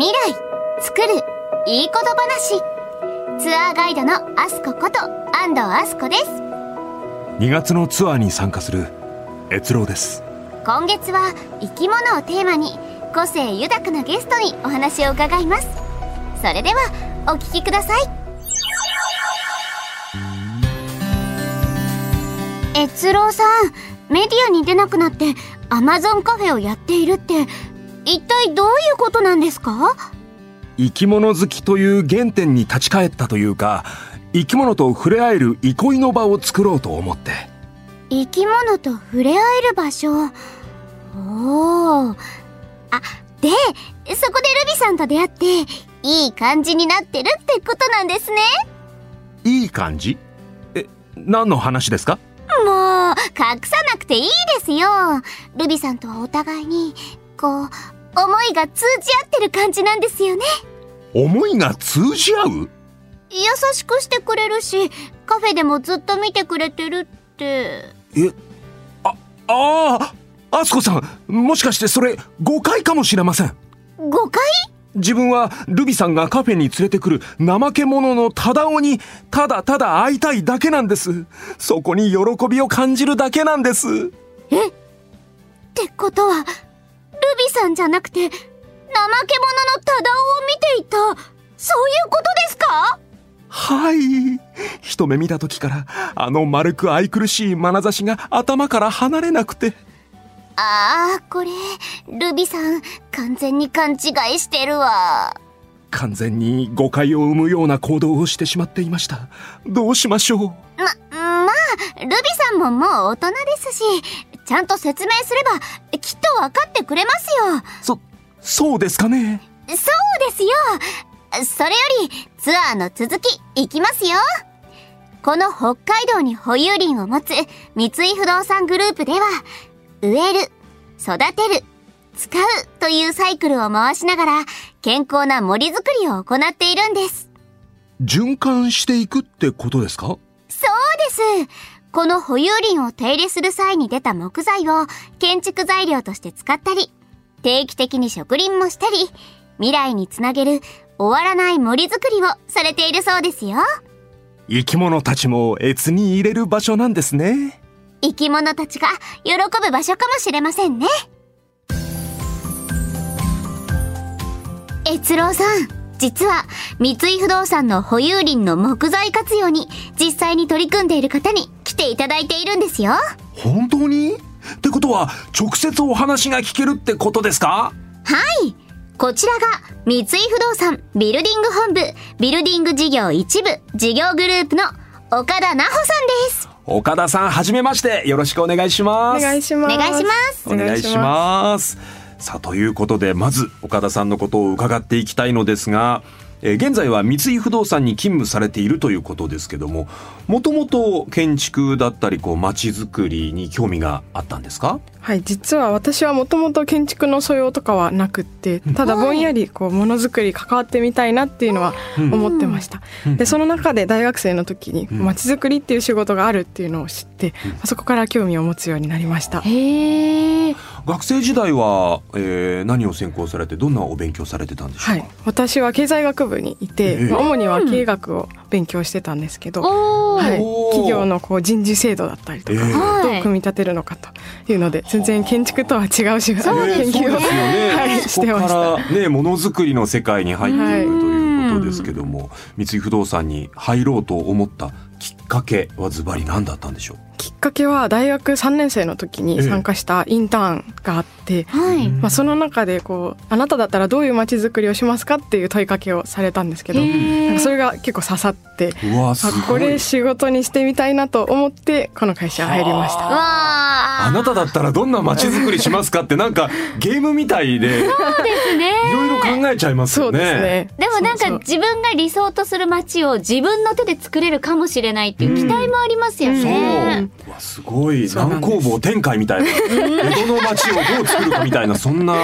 未来作るいいこと話。ツアーガイドのアスコこと安藤アスコです。2月のツアーに参加する越郎です。今月は生き物をテーマに個性豊かなゲストにお話を伺います。それではお聞きください。越郎さんメディアに出なくなってアマゾンカフェをやっているって一体どういうことなんですか？生き物好きという原点に立ち返ったというか生き物と触れ合える憩いの場を作ろうと思って。生き物と触れ合える場所？おおあでそこでルビさんと出会っていい感じになってるってことなんですね。いい感じ？え何の話ですか？もう隠さなくていいですよ。ルビさんとはお互いにこう思いが通じ合ってる感じなんですよね。思いが通じ合う？優しくしてくれるしカフェでもずっと見てくれてるって。えああああすこさんもしかしてそれ誤解かもしれません。誤解？自分はルビさんがカフェに連れてくる怠け者のタダオにただただ会いたいだけなんです。そこに喜びを感じるだけなんです。え？ってことはルビさんじゃなくて怠け者のタダオを見ていた。そういうことですか？はい。一目見た時からあの丸く愛くるしい眼差しが頭から離れなくて。ああこれルビさん完全に勘違いしてるわ。完全に誤解を生むような行動をしてしまっていました。どうしましょう。ままあルビさんももう大人ですしちゃんと説明すればきっと分かってくれますよ。そそうですかね？そうですよ。それよりツアーの続きいきますよ。この北海道に保有林を持つ三井不動産グループでは植える、育てる、使うというサイクルを回しながら健康な森づくりを行っているんです。循環していくってことですか？そうです。この保有林を手入れする際に出た木材を建築材料として使ったり、定期的に植林もしたり、未来につなげる終わらない森づくりをされているそうですよ。生き物たちも越に入れる場所なんですね生き物たちが喜ぶ場所かもしれませんね。越郎さん、実は三井不動産の保有林の木材活用に実際に取り組んでいる方に来ていただいているんですよ。本当に？ってことは直接お話が聞けるってことですか？はい。こちらが三井不動産ビルディング本部ビルディング事業一部事業グループの岡田奈穂さんです。岡田さんはじめましてよろしくお願いしますお願いします。お願いします。お願いしますさあということでまず岡田さんのことを伺っていきたいのですが、えー現在は三井不動産に勤務されているということですけどももともと建築だったりこう街づくりに興味があったんですか？はい、実は私はもともと建築の素養とかはなくって、ただぼんやりこうものづくり関わってみたいなっていうのは思ってました。で、その中で大学生の時にん。街づくりっていう仕事があるっていうのを知って、まあそこから興味を持つようになりました。へえ。学生時代は、えー何を専攻されてどんなお勉強されてたんでしょうか、はい、私は経済学部にいて、ええ。まあ主には経営学を勉強してたんですけど。はい。企業のこう人事制度だったりとか、ええ。はい。どう組み立てるのかというので全然建築とは違う仕事そうですね。研究を、ね、はい、そしてました。こからねものづくりの世界に入っているということですけども、三井不動産に入ろうと思ったきっかけはズバリ何だったんでしょう？きっかけは大学3年生の時に参加したインターンがあって、はい。まあ、その中でこう「あなただったらどういう街づくりをしますか?」っていう問いかけをされたんですけどへーなんかそれが結構刺さってうわすあごいこれ仕事にしてみたいなと思ってこの会社入りました。わあ。あなただったらどんな街づくりしますかってなんかゲームみたいでいそうですね。ろいろ考えちゃいますそうよね。ですねでもなんか自分が理想とする街を自分の手で作れるかもしれないっていう期待もありますよそうね。うわすごい南工房天海みたいな江戸の街をどう作るかみたいなそんな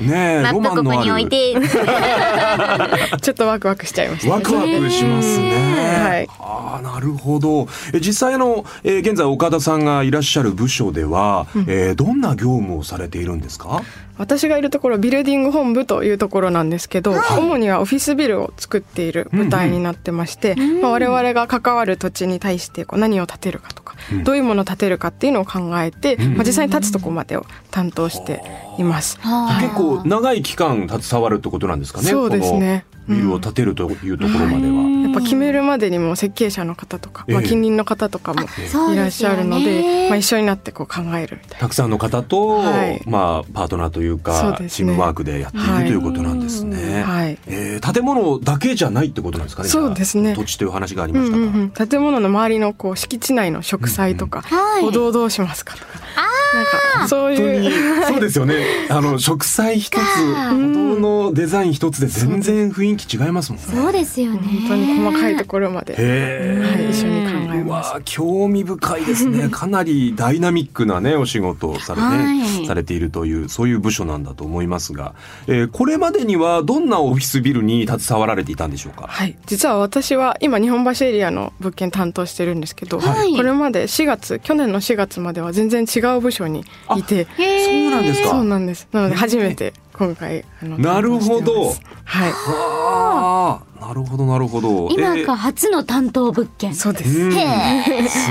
ねロマンのある。ちょっとワクワクしちゃいましたワクワクしますね。はいああなるほど。え実際あの、えー現在岡田さんがいらっしゃる部署ではは、えーどんな業務をされているんですか？私がいるところビルディング本部というところなんですけど、主にはオフィスビルを作っている部隊になってまして、まあ、我々が関わる土地に対してこう何を建てるかとか、どういうものを建てるかっていうのを考えて、まあ、実際に建つとこまでを担当しています。結構長い期間携わるってことなんですかねそうですねビルを建てるというところまでは、やっぱ決めるまでにも設計者の方とか、まあ、ええ近隣の方とかもいらっしゃるので、ねまあ、一緒になってこう考えるみたいな。たくさんの方と、はい。まあ、パートナーというかチームワークでやっている、はいということなんですね、はい。えー建物だけじゃないってことなんですかねそうですね。土地という話がありうんましたが、うんうん、建物の周りのこう敷地内の植栽とか、はい。歩道をどうしますかとか、なんかそう本当に。いうそうですよね。あの植栽一つか。歩道のデザイン一つで全然雰囲気違いますもんね。そうですよね。本当に細かいところまで、はい、一緒に考えうます。わ興味深いですね。かなりダイナミックなねお仕事をされ,、ねはい。されているというそういう部署なんだと思いますが、えーこれまでにはどんなオフィスビルに携わられていたんでしょうか？はい、実は私は今日本橋エリアの物件担当してるんですけど、はい。これまで4月去年の4月までは全然違う部署にいて。そうなんですか。そうなんです。なので初めて今回あのなるほど。はい。ああ。なるほどなるほど。今えが初の担当物件。そうです、す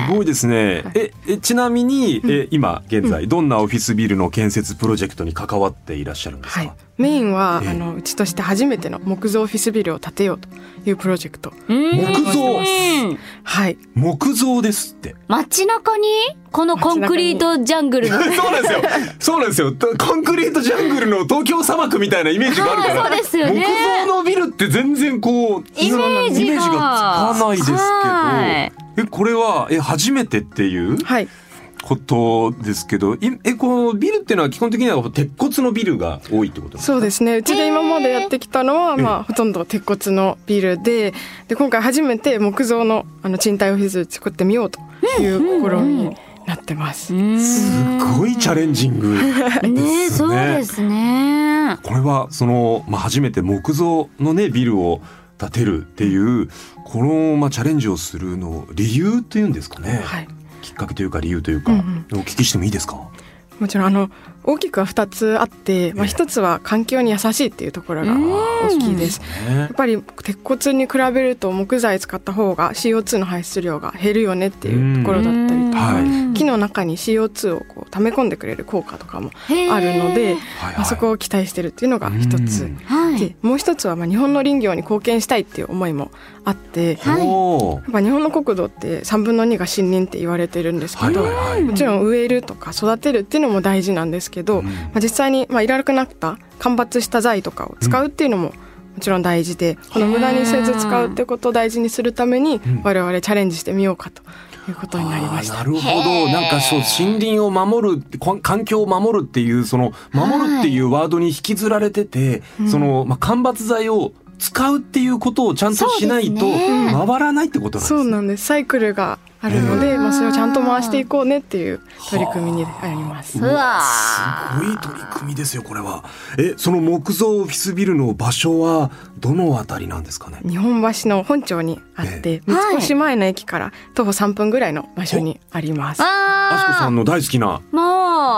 ごいですね。え、えちなみに、え、今現在どんなオフィスビルの建設プロジェクトに関わっていらっしゃるんですか？はい、メインは、ええ。あのうちとして初めての木造オフィスビルを建てようというプロジェクト。木造？うんはい木造ですって。街中に？このコンクリートジャングルの そうなんですよ。そうなんですよ。とコンクリートジャングルの東京砂漠みたいなイメージがあるから。はいそうですよね木造のビルって全然こうイメージがイメージがつかないですけど。はいえ、これはえ初めてっていう？はいことですけど、いえこのビルっていうのは基本的には鉄骨のビルが多いってことなんですか？そうですね。うちで今までやってきたのは、まあ、ほとんど鉄骨のビルでで今回初めて木造のあの賃貸オフィス作ってみようという試みになってます。すごいチャレンジングですね。ねそうですね。これはその、まあ、初めて木造のねビルを建てるっていうこの、まあ、チャレンジをするの理由っていうんですかね、はい。きっかけというか理由というか、うんうん。お聞きしてもいいですか？もちろんあの大きくは2つあって、まあ、1つは環境に優しいっていうところが大きいです。やね。っぱり鉄骨に比べると木材使った方が CO2 の排出量が減るよねっていうところだったりとか、はい。木の中に CO2 をこう溜め込んでくれる効果とかもあるので、はい。まあ、そこを期待してるっていうのが一つ。うんはい。でもう一つはまあ日本の林業に貢献したいっていう思いもあって、やはい。おーっぱ日本の国土って3分の2が森林って言われてるんですけど、はいはいはい。もちろん植えるとか育てるっていうのも大事なんですけど、うん。まあ、実際にまあいらなくなった間伐した材とかを使うっていうのももちろん大事で、この無駄にせず使うってことを大事にするためにん。我々チャレンジしてみようかということになりました。なるほど。なんかそう森林を守るこ環境を守るっていうその守るっていうワードに引きずられてて、その、まあ、間伐材を使うっていうことをちゃんとしないと回らないってことなんですね。そうなんです。サイクルがあるので、まあ、それをちゃんと回していこうねっていう取り組みにあります。すごい取り組みですよこれは。えその木造オフィスビルの場所はどのあたりなんですかね？日本橋の本町にあって、三越前の駅から徒歩3分ぐらいの場所にあります。あすこさあんの大好きな。もう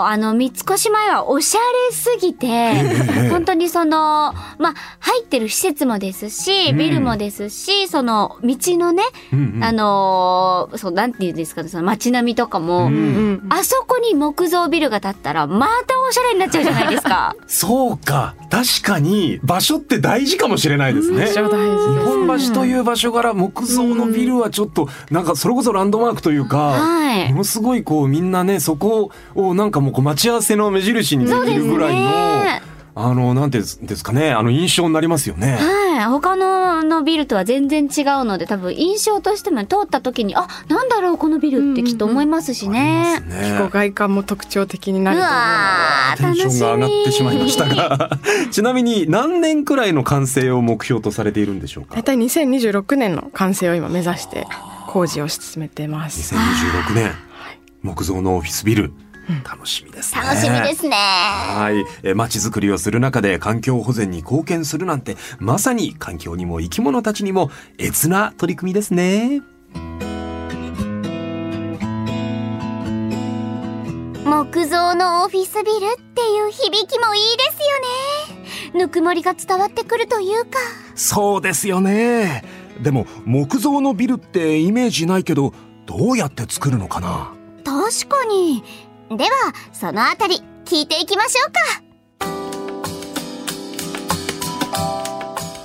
あの三越前はおしゃれすぎて、え本当にそのまあ入ってる施設もですしうんビルもですし、その道のね、うんうんあのーそうなんていうんですかねその街並みとかも、うんうんあそこに木造ビルが建ったらまたおしゃれになっちゃうじゃないですか。そうか確かに場所って大事かもしれないですね。場所大事日です。本橋という場所から木造のビルはちょっとなんかそれこそランドマークというか、はいものすごいこうみんなねそこをなんかもうこう待ち合わせの目印にできるぐらいの、ねあのなんていうんですかねあの印象になりますよね。はい。他ののビルとは全然違うので、多分印象としても通った時に、あ、なんだろう、このビルってきっと思いますしね。ありますね結構外観も特徴的になうると思うのテン。ションが上がってしまいましたが ちなみに何年くらいの完成を目標とされているんでしょうか？大体2026年の完成を今目指して工事を進めてます。2026年木造のオフィスビル楽しみですね。楽しみですね。はい、えー街づくりをする中で環境保全に貢献するなんてまさに環境にも生き物たちにも悦な取り組みですね。木木造のオフィスビルっていう響きもいいですよね。ぬくもりが伝わってくるというか。そうですよね。でも木造のビルってイメージないけどどうやって作るのかな？確かにではそのあたり聞いていきましょうか。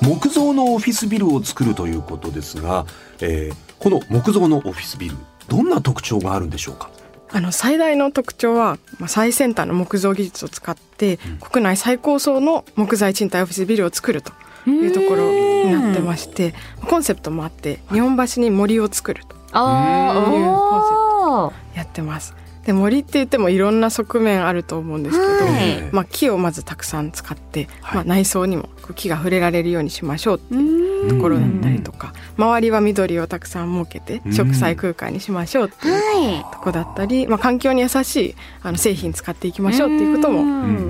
木造のオフィスビルを作るということですが、えー、この木造のオフィスビルどんな特徴があるんでしょうか？あの最大の特徴は、まあ、最先端の木造技術を使って、うん、国内最高層の木材賃貸オフィスビルを作るというところになってましてコンセプトもあって日本橋に森を作るというコンセプトやってます。で森って言ってもいろんな側面あると思うんですけど、はい、まあ、木をまずたくさん使って、はい、まあ、内装にも木が触れられるようにしましょうっていうところだったりとか周りは緑をたくさん設けて植栽空間にしましょうっていうとこだったり、まあ、環境に優しいあの製品使っていきましょうっていうことも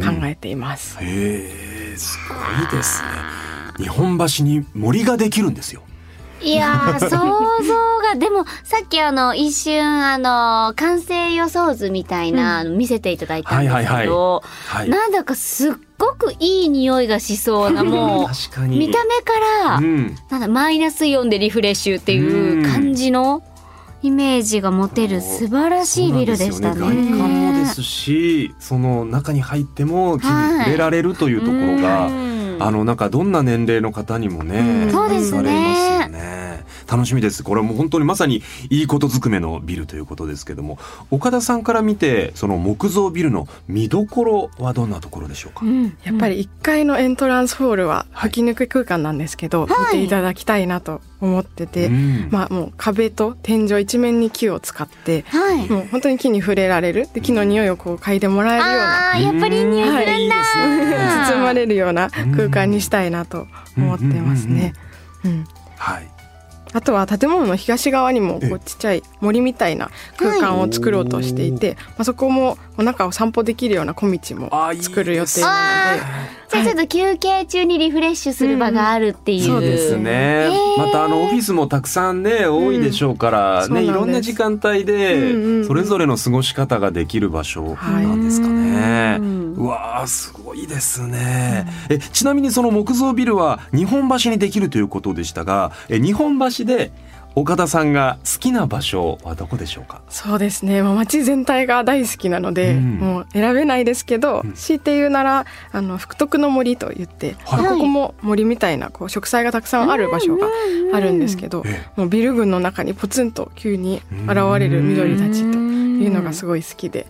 考えています。へすごいですね。日本橋に森ができるんですよいや想像がでもさっきあの一瞬あの完成予想図みたいなの見せていただいたんですけど、なんだかすっごくいい匂いがしそうなもう 見た目から、うん、なんだマイナスイオンでリフレッシュっていう感じの。イメージが持てる素晴らしいビルでしたね。外観もですし、その中に入っても木に触れられるというところが、はいあのなんかどんな年齢の方にもね、そうですね。ね楽しみです。これはもう本当にまさにいいことずくめのビルということですけども、岡田さんから見てその木造ビルの見どころはどんなところでしょうか？うん、やっぱり1階のエントランスホールは吹き抜け空間なんですけど、はい、見ていただきたいなと思ってて、はい、まあもう壁と天井一面に木を使って、はい、もう本当に木に触れられる。で木の匂いをこう嗅いでもらえるような、あやっぱり匂いするんだ、はい、包まれるような空間にしたいなと思ってますね。はいあとは建物の東側にもこうちっちゃい森みたいな空間を作ろうとしていて、まあ、そこも中を散歩できるような小道も作る予定なので。じゃあちょっと休憩中にリフレッシュする場があるっていう、そうですね、またあのオフィスもたくさんね多いでしょうから、ねいろんな時間帯でそれぞれの過ごし方ができる場所なんですかね、うわすごいですね、えちなみにその木造ビルは日本橋にできるということでしたがえ日本橋で岡田さんが好きな場所はどこでしょうか？そうですね、まあ、街全体が大好きなので、うん、もう選べないですけど、うん、強いて言うならあの福徳の森と言って、はい、ここも森みたいなこう植栽がたくさんある場所があるんですけど、もうビル群の中にポツンと急に現れる緑たちというのがすごい好きで、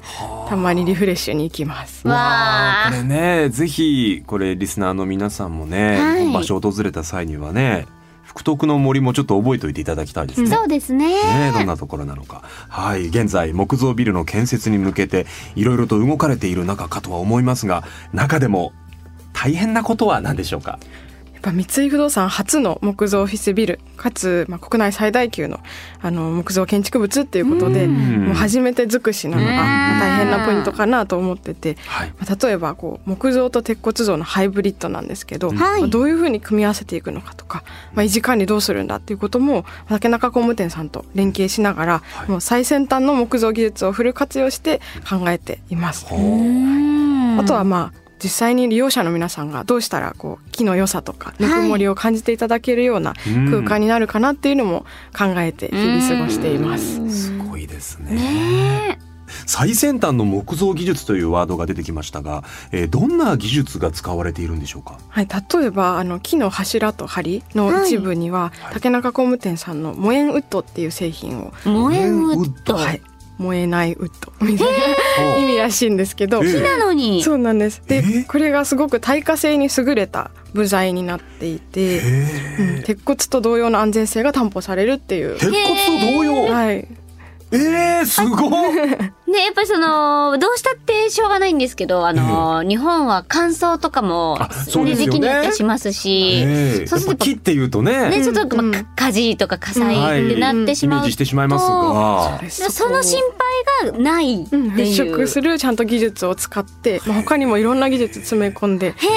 たまにリフレッシュに行きます。わあ。これねぜひこれリスナーの皆さんもね、はい、場所を訪れた際にはね福徳の森もちょっと覚えておいていただきたいですね。そうですね。ねどんなところなのか。はい。現在、木造ビルの建設に向けて、いろいろと動かれている中かとは思いますが、中でも大変なことは何でしょうか？ぱ三井不動産初の木造オフィスビルかつ、まあ、国内最大級のあの木造建築物っていうことでもう初めて尽くしなのが大変なポイントかなと思ってて、はい、まあ、例えばこう木造と鉄骨造のハイブリッドなんですけど、はい、どういうふうに組み合わせていくのかとか、まあ、維持管理どうするんだっていうことも竹中工務店さんと連携しながら、はい、もう最先端の木造技術をフル活用して考えています。あとはまあ実際に利用者の皆さんがどうしたらこう木の良さとかぬくもりを感じていただけるような空間になるかなっていうのも考えて日々過ごしています。すごいですね。ね最先端の木造技術というワードが出てきましたが、えー、どんな技術が使われているんでしょうか？はい、例えばあの木の柱と梁の一部には、はい、竹中工務店さんのモエンウッドっていう製品を。モエンウッド。はい、燃えないウッド。みたいな意味らしいんですけど。木なのに。そう。なんです。でこれがすごく耐火性に優れた部材になっていて、うん、鉄骨と同様の安全性が担保されるっていう。鉄骨と同様？はいえー、すごい ねやっぱりそのどうしたってしょうがないんですけどあの、えー、日本は乾燥とかも、ね、時期によってしますし、えー、そうすると木っていうとね。ねちょっと、まあ、火事とか火災ってなってしまうと、うん、イメージしてしまいますが。その心配がないっていう、払拭するちゃんと技術を使って、まあ、他にもいろんな技術詰め込んで建てる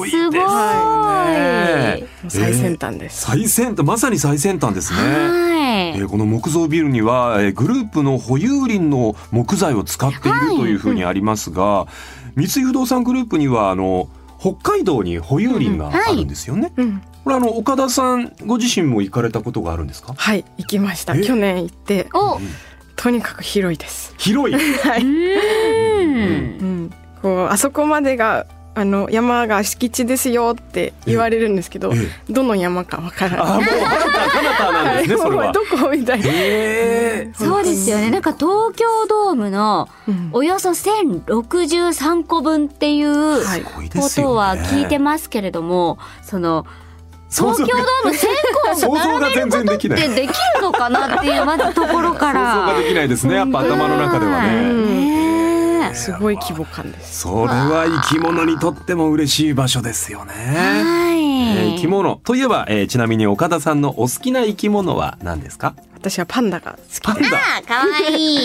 ので。すごい、はい。最先端です、最先端まさに最先端ですね。はいえーこの木造ビルには、えーグループの保有林の木材を使っているというふうにありますが、三井不動産グループにはあの北海道に保有林があるんですよね。うん。これあの岡田さんご自身も行かれたことがあるんですか？はい行きました。え？去年行って。おとにかく広いです、広い。はい、うん。うん、こうあそこまでがあの山が敷地ですよって言われるんですけど、えどの山かわからあ、ないもうなんですね、それは。どこみたいな、えそうですよねなんか東京ドームのうんおよそ1063個分っていうこと。は聞いてますけれども、その東京ドーム1000想個像が全然できない。ってできるのかなっていうまずところか想像がら。できないですね。やっぱ頭の中ではうね。すごい規模感ですそれは生き物にとっても嬉しい場所ですよね。はい。えー生き物といえば、えーちなみに岡田さんのお好きな生き物は何ですか？私はパンダが好きパンダ？あ、かわいい。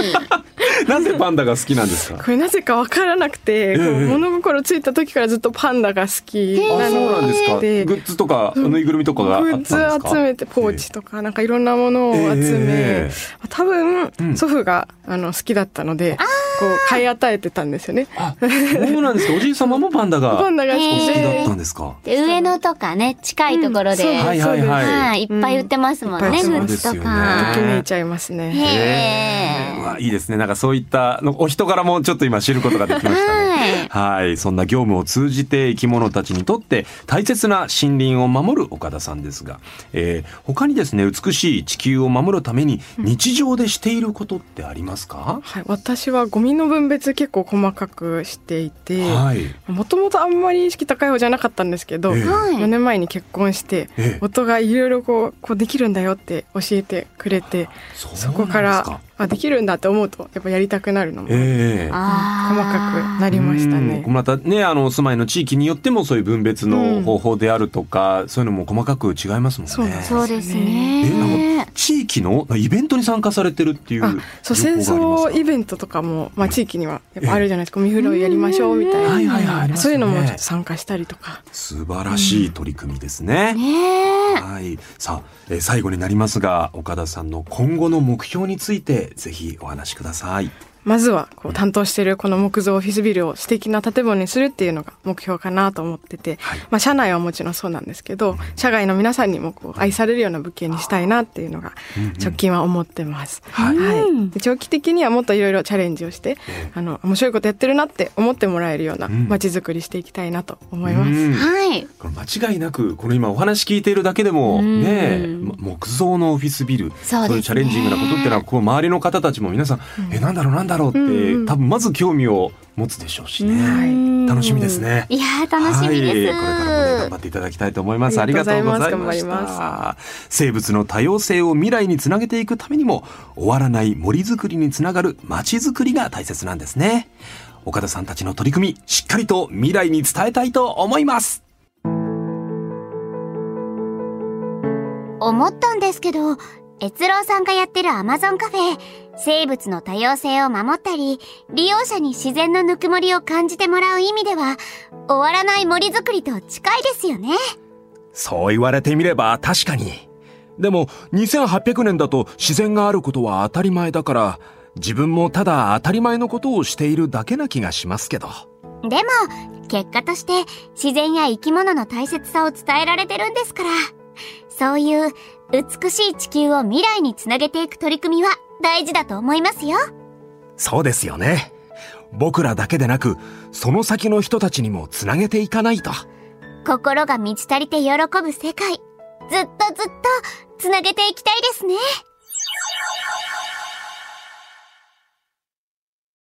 なぜパンダが好きなんですか？これなぜかわからなくて、ええ物心ついた時からずっとパンダが好きあなそうなんですか？グでッズとかぬいぐるみとかがあったんですグかッズ集めてポーチとかなんかいろんなものを集め、え多分、うん。祖父があの好きだったのでこう買い与えてたんですよね。あそうなんですか？おじい様もパンダが好 パンダが好ききだでったんですか？で上野とかね近いところで、うんはいはいはい。はい、いっぱい売ってますもんね、うんグッズとか。ときめいちゃいますね。へうわいいですね。なんかそういったのお人柄もちょっと今知ることができましたね。はい。そんな業務を通じて生き物たちにとって大切な森林を守る岡田さんですが、えー他にですね美しい地球を守るために日常でしていることってありますか、はい、私はゴミの分別結構細かくしていてはい、もともとあんまり意識高い方じゃなかったんですけど、ええ。はい。4年前に結婚してええ。夫がいろいろこうこうできるんだよって教えてくれてそこからあできるんだって思うとやっぱやりたくなるのも、えー。細かくなりましたね。うん。またねあのお住まいの地域によってもそういう分別の方法であるとか、そういうのも細かく違いますもんね。そうですそうですえなん地域のイベントに参加されてるっていうあそう戦争イベントとかも、まあ、地域にはやっぱあるじゃないですか。ゴミ拾いやりましょうみたいな、はいはいはい。そういうのもちょっと参加したりとか。素晴らしい取り組みですね。ねえ。はい、さあ、えー最後になりますが岡田さんの今後の目標についてぜひお話しください。まずはこう担当しているこの木造オフィスビルを素敵な建物にするっていうのが目標かなと思ってて、はい。まあ、社内はもちろんそうなんですけど社外の皆さんにもこう愛されるような物件にしたいなっていうのが直近は思ってます。はい。はい、で長期的にはもっといろいろチャレンジをしてえあの面白いことやってるなって思ってもらえるようなうん。街づくりしていきたいなと思います。うん。はい。これ間違いなくこの今お話聞いているだけでもうん。ねま木造のオフィスビルそうね。いうチャレンジングなことっていうのはこう周りの方たちも皆さん、えなんだろうなんだろうって、うんうん多分まず興味を持つでしょうしね、うん楽しみですね。いやー楽しみです。はい、これからもね頑張っていただきたいと思います。あありりがとうございました。生物の多様性を未来につなげていくためにも終わらない森づくりにつながる街づくりが大切なんですね。岡田さんたちの取り組みしっかりと未来に伝えたいと思います。思ったんですけど、越郎さんがやってるアマゾンカフェ、生物の多様性を守ったり、利用者に自然のぬくもりを感じてもらう意味では、終わらない森づくりと近いですよね。そう言われてみれば確かに。でも2800年だと自然があることは当たり前だから自分もただ当たり前のことをしているだけな気がしますけど。でも、結果として自然や生き物の大切さを伝えられてるんですから、そういう美しい地球を未来につなげていく取り組みは大事だと思いますよ。そうですよね。僕らだけでなくその先の人たちにもつなげていかないと。心が満ち足りて喜ぶ世界、ずっとずっとつなげていきたいですね。